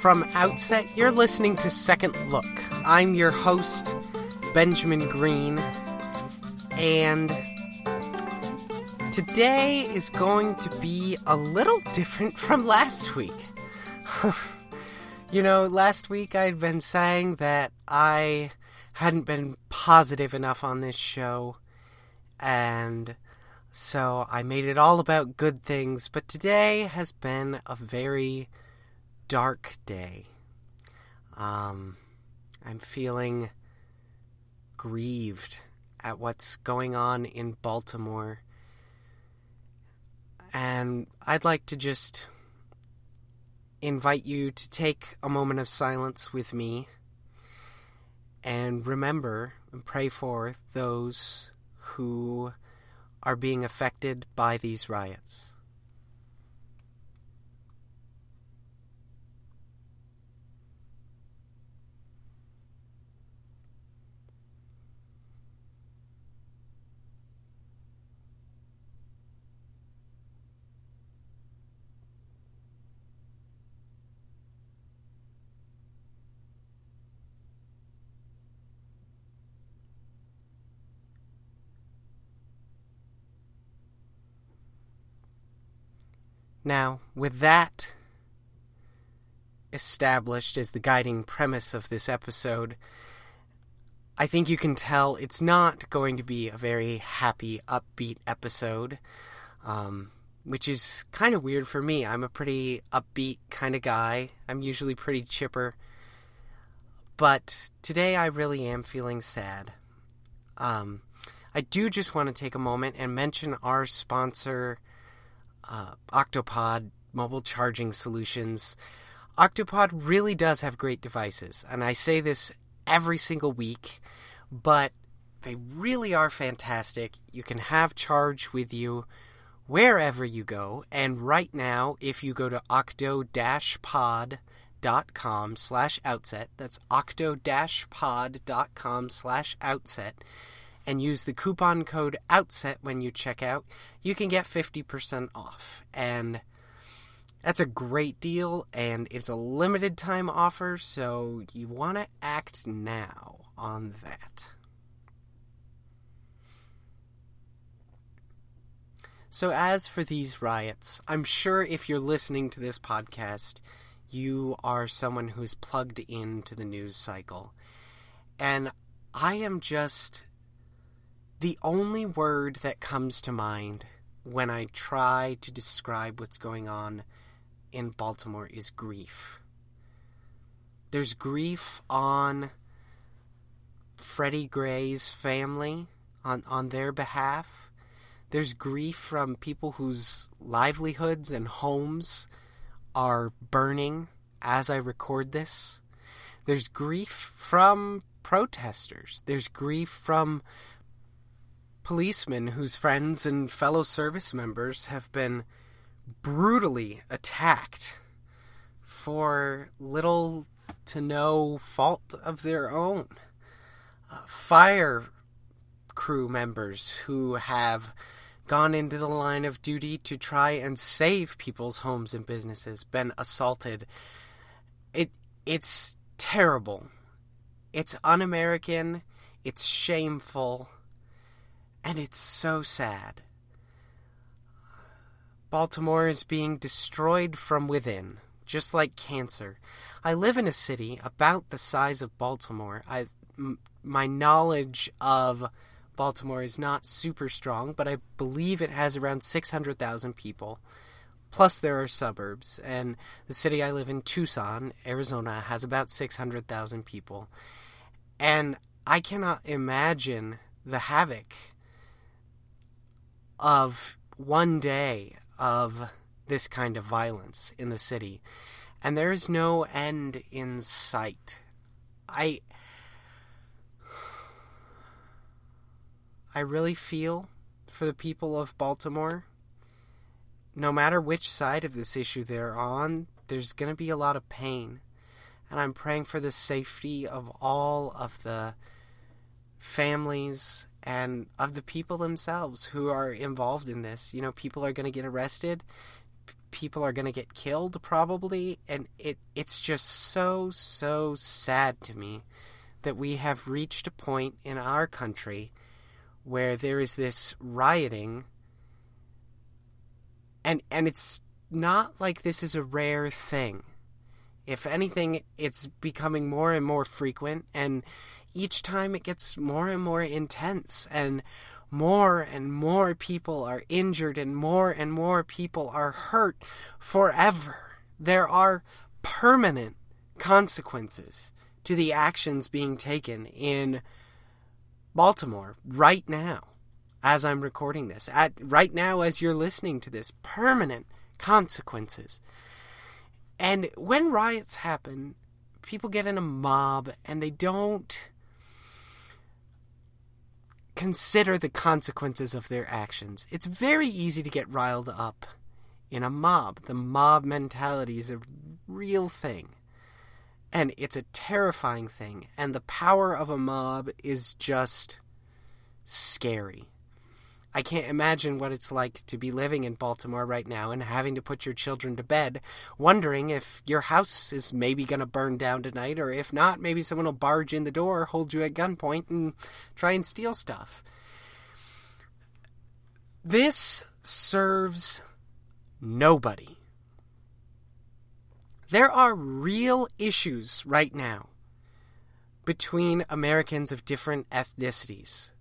From Outset, you're listening to Second Look. I'm your host, Benjamin Green, and today is going to be a little different from last week. you know, last week I'd been saying that I hadn't been positive enough on this show, and so I made it all about good things, but today has been a very dark day. Um, I'm feeling grieved at what's going on in Baltimore. And I'd like to just invite you to take a moment of silence with me and remember and pray for those who are being affected by these riots. Now, with that established as the guiding premise of this episode, I think you can tell it's not going to be a very happy, upbeat episode, um, which is kind of weird for me. I'm a pretty upbeat kind of guy, I'm usually pretty chipper. But today I really am feeling sad. Um, I do just want to take a moment and mention our sponsor, uh, Octopod mobile charging solutions. Octopod really does have great devices, and I say this every single week, but they really are fantastic. You can have charge with you wherever you go, and right now, if you go to octo-pod.com slash outset, that's octo-pod.com slash outset, and use the coupon code OUTSET when you check out, you can get 50% off. And that's a great deal, and it's a limited time offer, so you want to act now on that. So, as for these riots, I'm sure if you're listening to this podcast, you are someone who's plugged into the news cycle. And I am just the only word that comes to mind when I try to describe what's going on in Baltimore is grief. There's grief on Freddie Gray's family on, on their behalf. There's grief from people whose livelihoods and homes are burning as I record this. There's grief from protesters. There's grief from policemen whose friends and fellow service members have been brutally attacked for little to no fault of their own. Uh, fire crew members who have gone into the line of duty to try and save people's homes and businesses been assaulted. It it's terrible. It's un-American. It's shameful and it's so sad. Baltimore is being destroyed from within, just like cancer. I live in a city about the size of Baltimore. I, m- my knowledge of Baltimore is not super strong, but I believe it has around 600,000 people. Plus, there are suburbs, and the city I live in, Tucson, Arizona, has about 600,000 people. And I cannot imagine the havoc of one day of this kind of violence in the city, and there is no end in sight. I. I really feel for the people of Baltimore. No matter which side of this issue they're on, there's going to be a lot of pain. And I'm praying for the safety of all of the families and of the people themselves who are involved in this. You know, people are going to get arrested. people are going to get killed probably and it it's just so so sad to me that we have reached a point in our country where there is this rioting and and it's not like this is a rare thing if anything it's becoming more and more frequent and each time it gets more and more intense and more and more people are injured and more and more people are hurt forever. There are permanent consequences to the actions being taken in Baltimore right now as I'm recording this. At right now as you're listening to this, permanent consequences. And when riots happen, people get in a mob and they don't consider the consequences of their actions. It's very easy to get riled up in a mob. The mob mentality is a real thing. And it's a terrifying thing. And the power of a mob is just scary. I can't imagine what it's like to be living in Baltimore right now and having to put your children to bed, wondering if your house is maybe going to burn down tonight, or if not, maybe someone will barge in the door, hold you at gunpoint, and try and steal stuff. This serves nobody. There are real issues right now between Americans of different ethnicities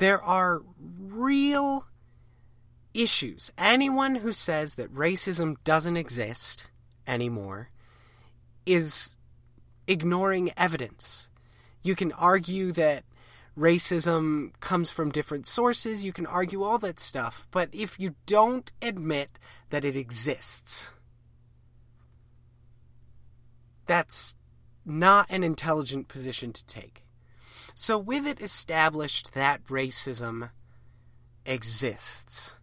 there are real issues. Anyone who says that racism doesn't exist anymore is ignoring evidence. You can argue that racism comes from different sources, you can argue all that stuff, but if you don't admit that it exists, that's not an intelligent position to take. So, with it established that racism exists,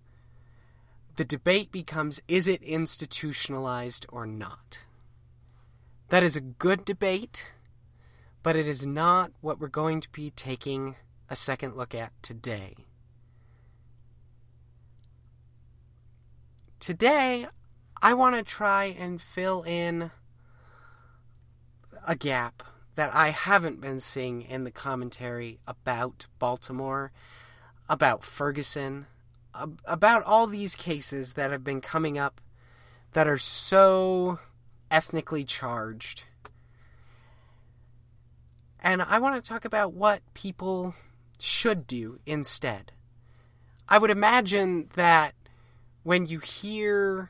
the debate becomes is it institutionalized or not? That is a good debate, but it is not what we're going to be taking a second look at today. Today, I want to try and fill in a gap that I haven't been seeing in the commentary about Baltimore, about Ferguson, about all these cases that have been coming up that are so ethnically charged. And I want to talk about what people should do instead. I would imagine that when you hear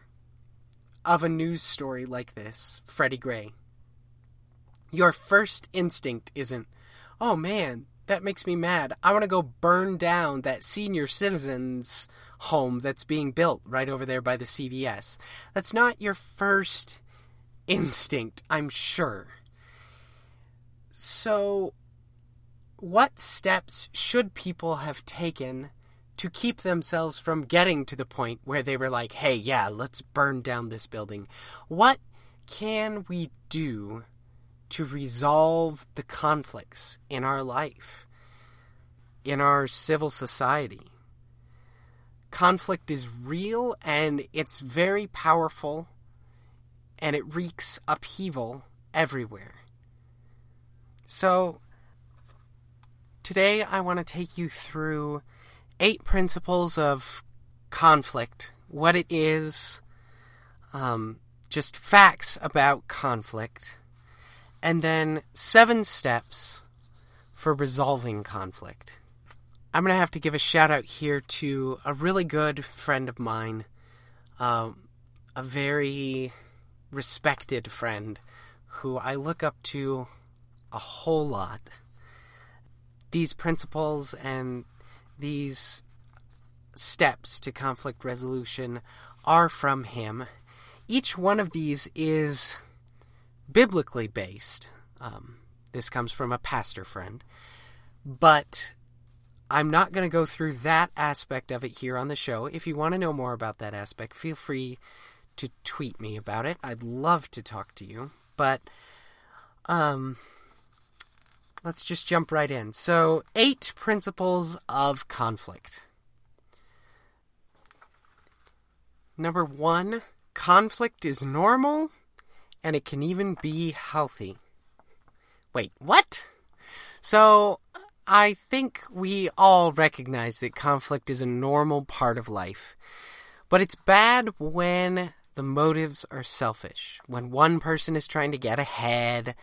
of a news story like this, Freddie Gray, your first instinct isn't, oh man, that makes me mad. I want to go burn down that senior citizens home that's being built right over there by the CVS. That's not your first instinct, I'm sure. So, what steps should people have taken to keep themselves from getting to the point where they were like, hey, yeah, let's burn down this building? What can we do to resolve the conflicts in our life, in our civil society. Conflict is real and it's very powerful and it wreaks upheaval everywhere. So, today I want to take you through eight principles of conflict, what it is, um, just facts about conflict and then seven steps for resolving conflict. I'm going to have to give a shout out here to a really good friend of mine, uh, a very respected friend who I look up to a whole lot. These principles and these steps to conflict resolution are from him. Each one of these is biblically based. Um, this comes from a pastor friend. But I'm not going to go through that aspect of it here on the show. If you want to know more about that aspect, feel free to tweet me about it. I'd love to talk to you. But um let's just jump right in. So, 8 principles of conflict. Number one, conflict is normal and it can even be healthy. Wait, what? So, I think we all recognize that conflict is a normal part of life. But it's bad when the motives are selfish. When one person is trying to get ahead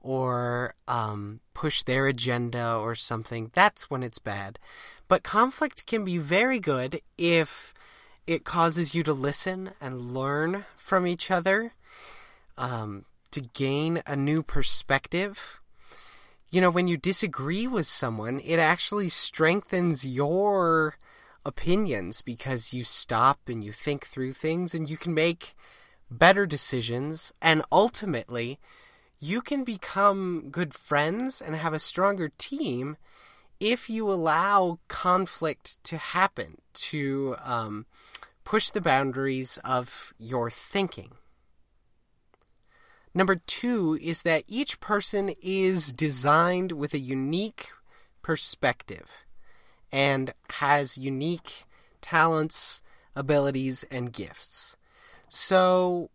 or um, push their agenda or something, that's when it's bad. But conflict can be very good if it causes you to listen and learn from each other, um, to gain a new perspective. You know, when you disagree with someone, it actually strengthens your opinions because you stop and you think through things and you can make better decisions and ultimately you can become good friends and have a stronger team if you allow conflict to happen to um, push the boundaries of your thinking. Number two is that each person is designed with a unique perspective and has unique talents, abilities, and gifts. So,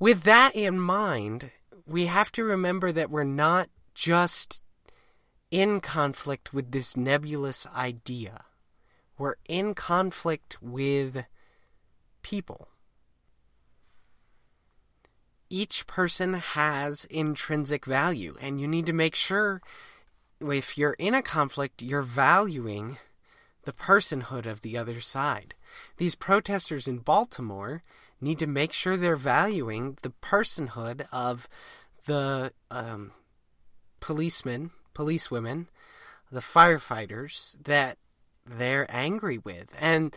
with that in mind, we have to remember that we're not just in conflict with this nebulous idea. We're in conflict with people. Each person has intrinsic value, and you need to make sure if you're in a conflict, you're valuing the personhood of the other side. These protesters in Baltimore need to make sure they're valuing the personhood of the um, policemen, policewomen, the firefighters that they're angry with. And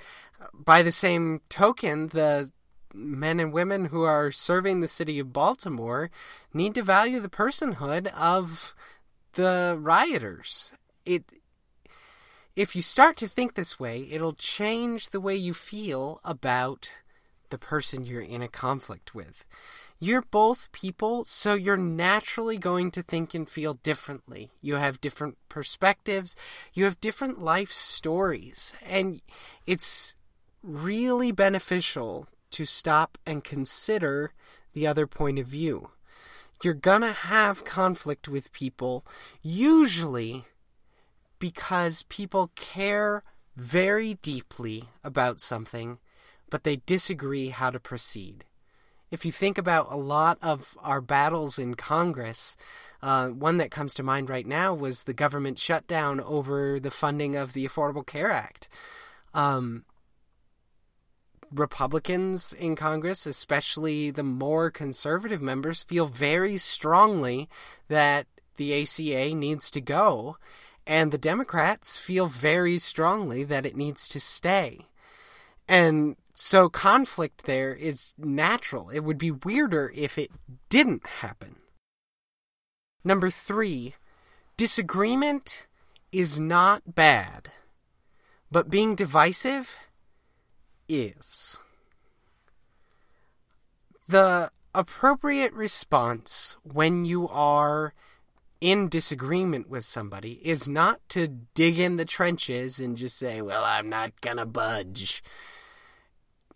by the same token, the men and women who are serving the city of Baltimore need to value the personhood of the rioters. It if you start to think this way, it'll change the way you feel about the person you're in a conflict with. You're both people, so you're naturally going to think and feel differently. You have different perspectives, you have different life stories, and it's really beneficial to stop and consider the other point of view you're gonna have conflict with people, usually because people care very deeply about something, but they disagree how to proceed. If you think about a lot of our battles in Congress, uh, one that comes to mind right now was the government shutdown over the funding of the Affordable Care Act. Um, Republicans in Congress, especially the more conservative members, feel very strongly that the ACA needs to go, and the Democrats feel very strongly that it needs to stay. And so conflict there is natural. It would be weirder if it didn't happen. Number three, disagreement is not bad, but being divisive is the appropriate response when you are in disagreement with somebody is not to dig in the trenches and just say, well, I'm not gonna budge.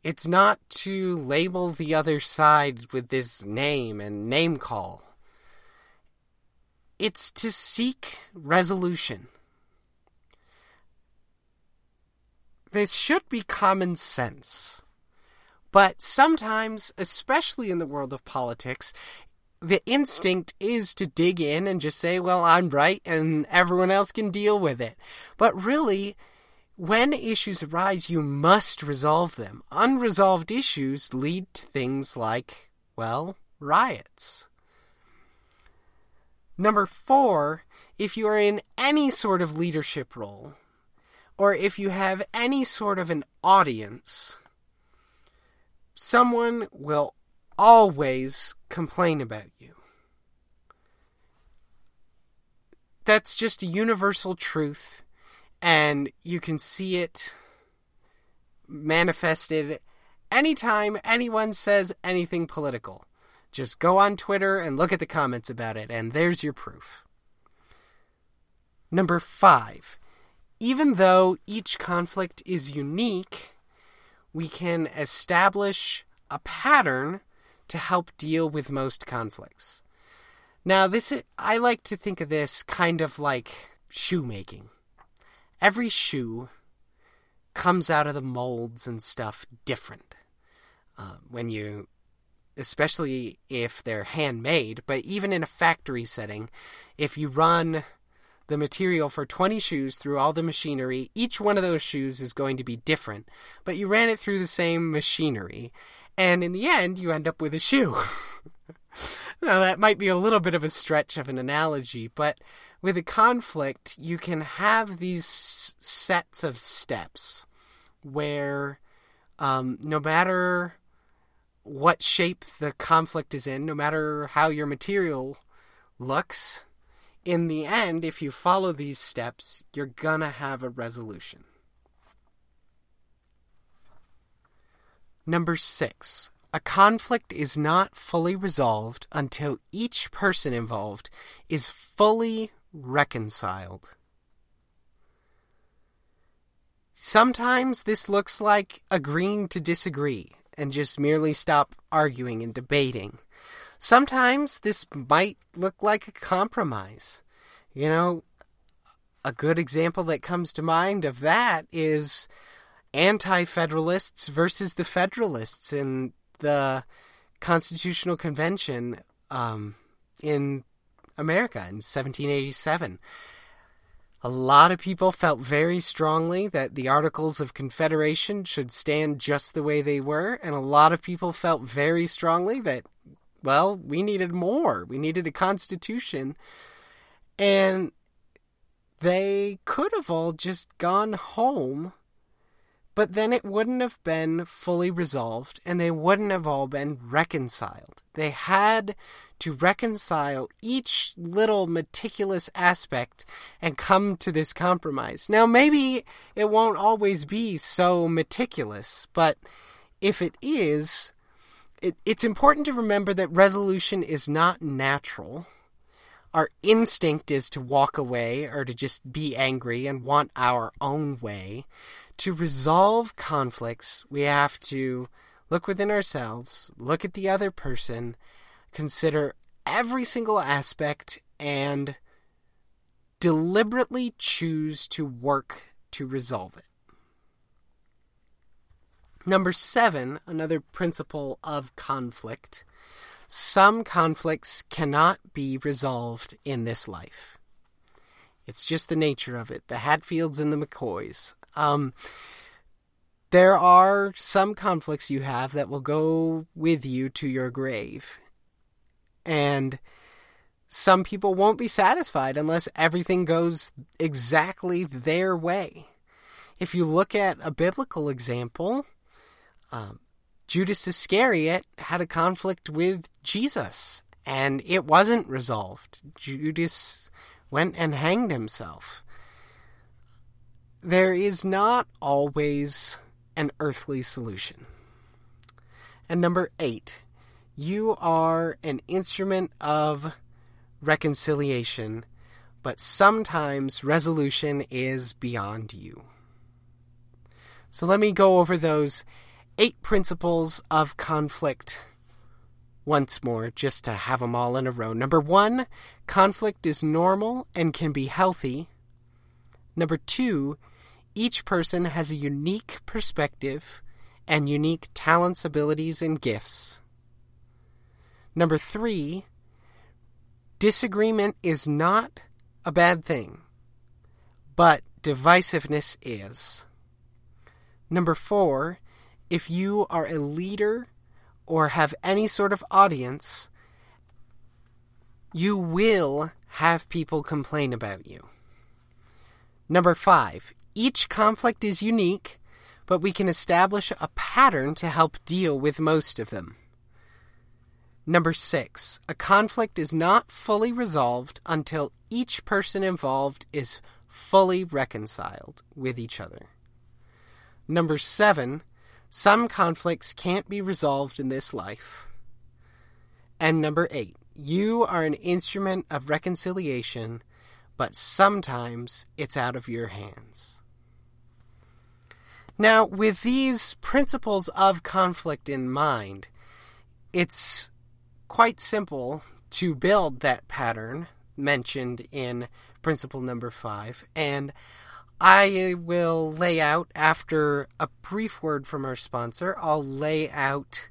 It's not to label the other side with this name and name call. It's to seek resolution. This should be common sense. But sometimes, especially in the world of politics, the instinct is to dig in and just say, well, I'm right and everyone else can deal with it. But really, when issues arise, you must resolve them. Unresolved issues lead to things like, well, riots. Number four, if you are in any sort of leadership role, or if you have any sort of an audience, someone will always complain about you. That's just a universal truth, and you can see it manifested anytime anyone says anything political. Just go on Twitter and look at the comments about it, and there's your proof. Number five, even though each conflict is unique, we can establish a pattern to help deal with most conflicts. Now, this is, I like to think of this kind of like shoemaking. Every shoe comes out of the molds and stuff different. Uh, when you, especially if they're handmade, but even in a factory setting, if you run the material for 20 shoes through all the machinery, each one of those shoes is going to be different, but you ran it through the same machinery, and in the end, you end up with a shoe. now, that might be a little bit of a stretch of an analogy, but with a conflict, you can have these sets of steps where um, no matter what shape the conflict is in, no matter how your material looks, in the end, if you follow these steps, you're gonna have a resolution. Number six, a conflict is not fully resolved until each person involved is fully reconciled. Sometimes this looks like agreeing to disagree and just merely stop arguing and debating. Sometimes this might look like a compromise. You know, a good example that comes to mind of that is anti Federalists versus the Federalists in the Constitutional Convention um, in America in 1787. A lot of people felt very strongly that the Articles of Confederation should stand just the way they were, and a lot of people felt very strongly that, well, we needed more. We needed a constitution. And they could have all just gone home but then it wouldn't have been fully resolved and they wouldn't have all been reconciled. They had to reconcile each little meticulous aspect and come to this compromise. Now, maybe it won't always be so meticulous, but if it is, it, it's important to remember that resolution is not natural. Our instinct is to walk away or to just be angry and want our own way to resolve conflicts, we have to look within ourselves, look at the other person, consider every single aspect, and deliberately choose to work to resolve it. Number seven, another principle of conflict. Some conflicts cannot be resolved in this life. It's just the nature of it. The Hatfields and the McCoys. Um, there are some conflicts you have that will go with you to your grave. And some people won't be satisfied unless everything goes exactly their way. If you look at a biblical example, um, Judas Iscariot had a conflict with Jesus, and it wasn't resolved. Judas went and hanged himself there is not always an earthly solution. And number eight, you are an instrument of reconciliation, but sometimes resolution is beyond you. So let me go over those eight principles of conflict once more, just to have them all in a row. Number one, conflict is normal and can be healthy. Number two, each person has a unique perspective and unique talents, abilities, and gifts. Number three, disagreement is not a bad thing, but divisiveness is. Number four, if you are a leader or have any sort of audience, you will have people complain about you. Number five, each conflict is unique, but we can establish a pattern to help deal with most of them. Number six, a conflict is not fully resolved until each person involved is fully reconciled with each other. Number seven, some conflicts can't be resolved in this life. And number eight, you are an instrument of reconciliation, but sometimes it's out of your hands. Now, with these principles of conflict in mind, it's quite simple to build that pattern mentioned in principle number five. And I will lay out, after a brief word from our sponsor, I'll lay out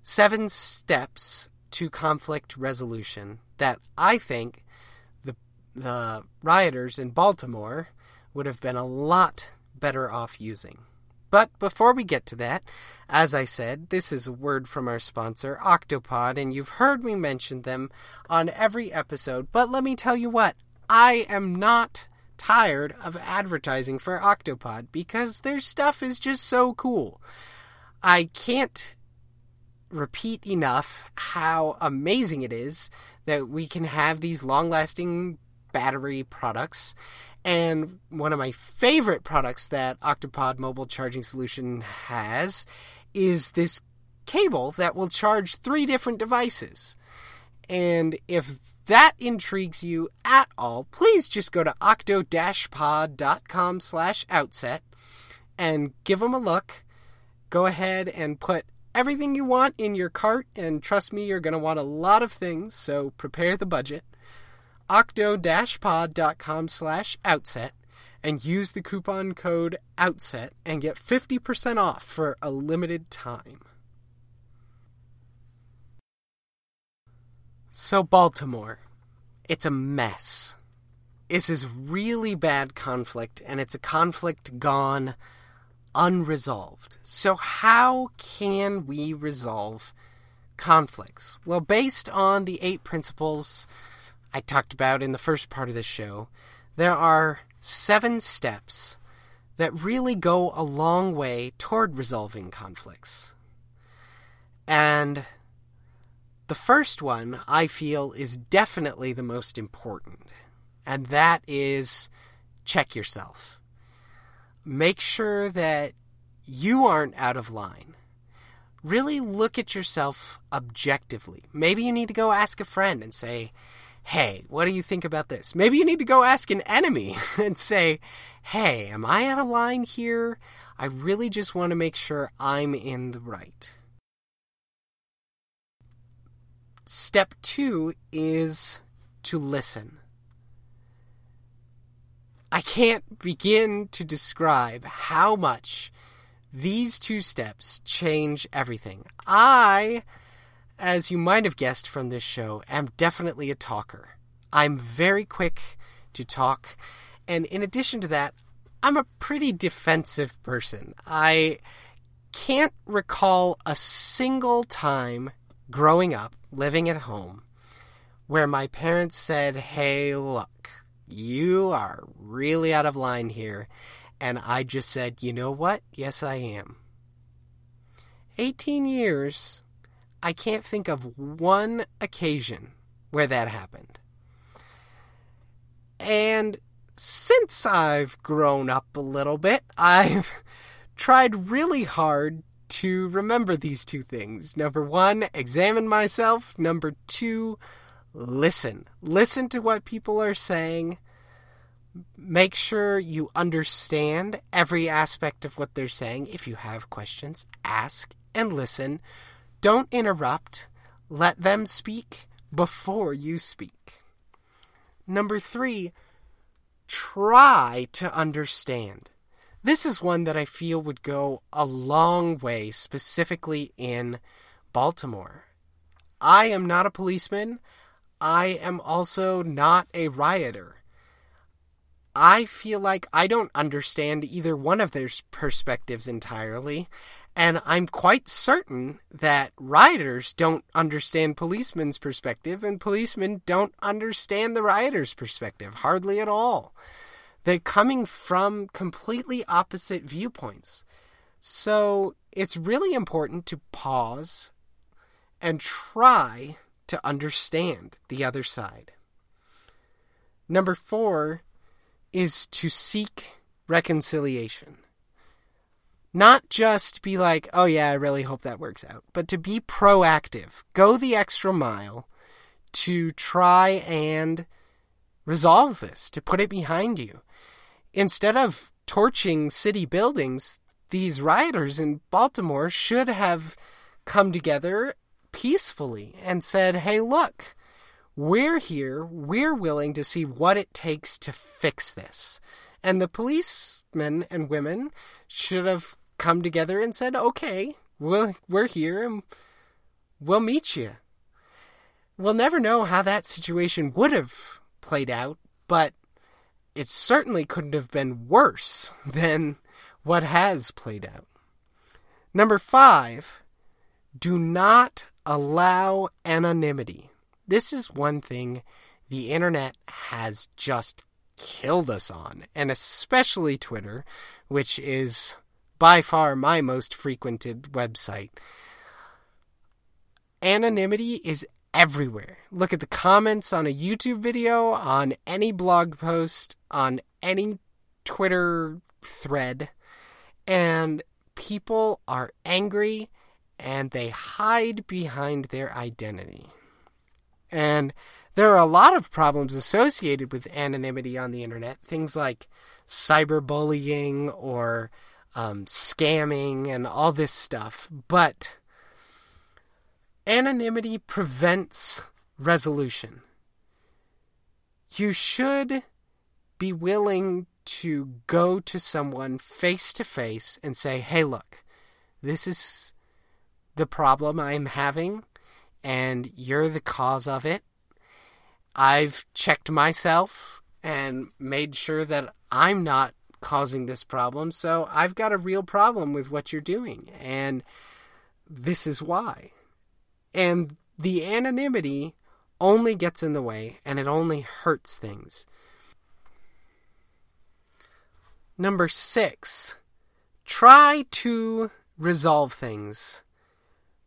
seven steps to conflict resolution that I think the, the rioters in Baltimore would have been a lot better off using. But before we get to that, as I said, this is a word from our sponsor, Octopod, and you've heard me mention them on every episode. But let me tell you what, I am not tired of advertising for Octopod because their stuff is just so cool. I can't repeat enough how amazing it is that we can have these long lasting battery products and one of my favorite products that Octopod Mobile Charging Solution has is this cable that will charge three different devices. And if that intrigues you at all, please just go to octo-pod.com slash outset and give them a look. Go ahead and put everything you want in your cart, and trust me, you're going to want a lot of things, so prepare the budget octo-pod.com slash outset and use the coupon code OUTSET and get 50% off for a limited time. So, Baltimore. It's a mess. This is really bad conflict, and it's a conflict gone unresolved. So, how can we resolve conflicts? Well, based on the eight principles I talked about in the first part of the show, there are seven steps that really go a long way toward resolving conflicts. And the first one I feel is definitely the most important, and that is check yourself. Make sure that you aren't out of line. Really look at yourself objectively. Maybe you need to go ask a friend and say, hey, what do you think about this? Maybe you need to go ask an enemy and say, hey, am I out of line here? I really just want to make sure I'm in the right. Step two is to listen. I can't begin to describe how much these two steps change everything. I as you might have guessed from this show, am definitely a talker. I'm very quick to talk, and in addition to that, I'm a pretty defensive person. I can't recall a single time growing up, living at home, where my parents said, Hey, look, you are really out of line here. And I just said, You know what? Yes, I am. 18 years I can't think of one occasion where that happened. And since I've grown up a little bit, I've tried really hard to remember these two things. Number one, examine myself. Number two, listen. Listen to what people are saying. Make sure you understand every aspect of what they're saying. If you have questions, ask and listen. Don't interrupt. Let them speak before you speak. Number three, try to understand. This is one that I feel would go a long way, specifically in Baltimore. I am not a policeman. I am also not a rioter. I feel like I don't understand either one of their perspectives entirely, and I'm quite certain that rioters don't understand policemen's perspective, and policemen don't understand the rioters' perspective, hardly at all. They're coming from completely opposite viewpoints. So it's really important to pause and try to understand the other side. Number four is to seek reconciliation. Not just be like, oh yeah, I really hope that works out, but to be proactive. Go the extra mile to try and resolve this, to put it behind you. Instead of torching city buildings, these rioters in Baltimore should have come together peacefully and said, hey, look, we're here, we're willing to see what it takes to fix this. And the policemen and women should have come together and said, okay, we'll, we're here and we'll meet you. We'll never know how that situation would have played out, but it certainly couldn't have been worse than what has played out. Number five, do not allow anonymity. This is one thing the internet has just killed us on, and especially Twitter, which is by far my most frequented website. Anonymity is everywhere. Look at the comments on a YouTube video, on any blog post, on any Twitter thread, and people are angry and they hide behind their identity. And there are a lot of problems associated with anonymity on the internet, things like cyberbullying or um, scamming and all this stuff. But anonymity prevents resolution. You should be willing to go to someone face to face and say, hey, look, this is the problem I'm having, and you're the cause of it. I've checked myself and made sure that I'm not causing this problem, so I've got a real problem with what you're doing, and this is why. And the anonymity only gets in the way and it only hurts things. Number six, try to resolve things,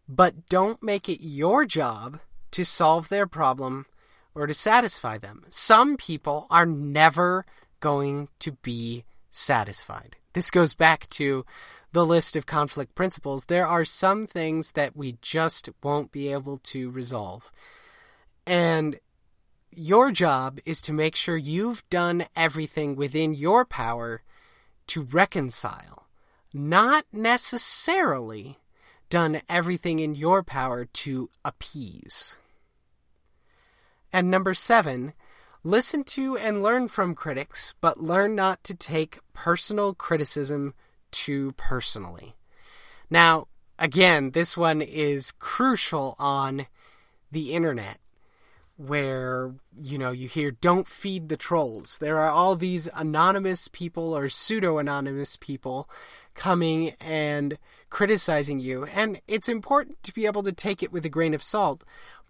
but don't make it your job to solve their problem or to satisfy them. Some people are never going to be satisfied. This goes back to the list of conflict principles, there are some things that we just won't be able to resolve. And your job is to make sure you've done everything within your power to reconcile, not necessarily done everything in your power to appease. And number seven, listen to and learn from critics, but learn not to take personal criticism too personally. Now, again, this one is crucial on the internet where you know you hear don't feed the trolls. There are all these anonymous people or pseudo anonymous people coming and criticizing you and it's important to be able to take it with a grain of salt.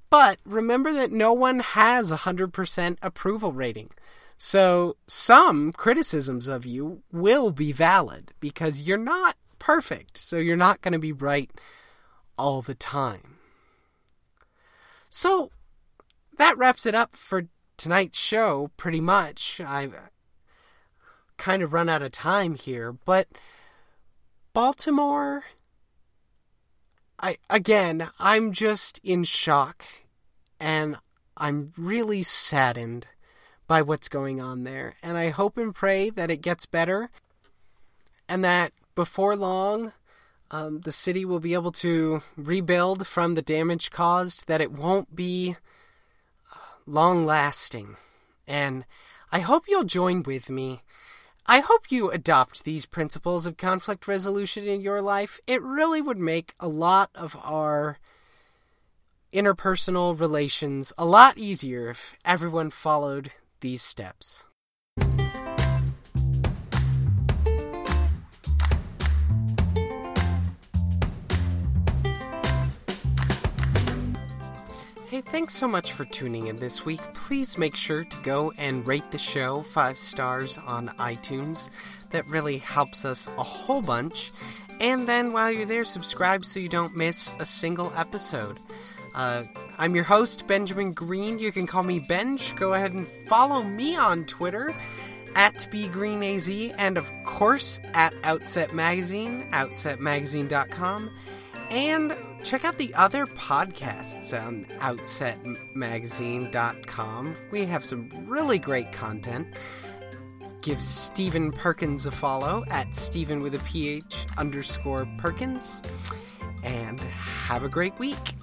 But remember that no one has a 100% approval rating so some criticisms of you will be valid because you're not perfect. So you're not going to be right all the time. So that wraps it up for tonight's show, pretty much. I've uh, kind of run out of time here, but Baltimore. I again, I'm just in shock and I'm really saddened by what's going on there. And I hope and pray that it gets better and that before long, um, the city will be able to rebuild from the damage caused, that it won't be uh, long lasting. And I hope you'll join with me. I hope you adopt these principles of conflict resolution in your life. It really would make a lot of our interpersonal relations a lot easier if everyone followed these steps. Hey, thanks so much for tuning in this week. Please make sure to go and rate the show five stars on iTunes. That really helps us a whole bunch. And then while you're there, subscribe so you don't miss a single episode. Uh, I'm your host, Benjamin Green. You can call me Benj. Go ahead and follow me on Twitter at bgreenaz and of course at Outset Magazine, outsetmagazine.com. And check out the other podcasts on outsetmagazine.com. We have some really great content give Stephen Perkins a follow at Stephen with a PH underscore Perkins. And have a great week.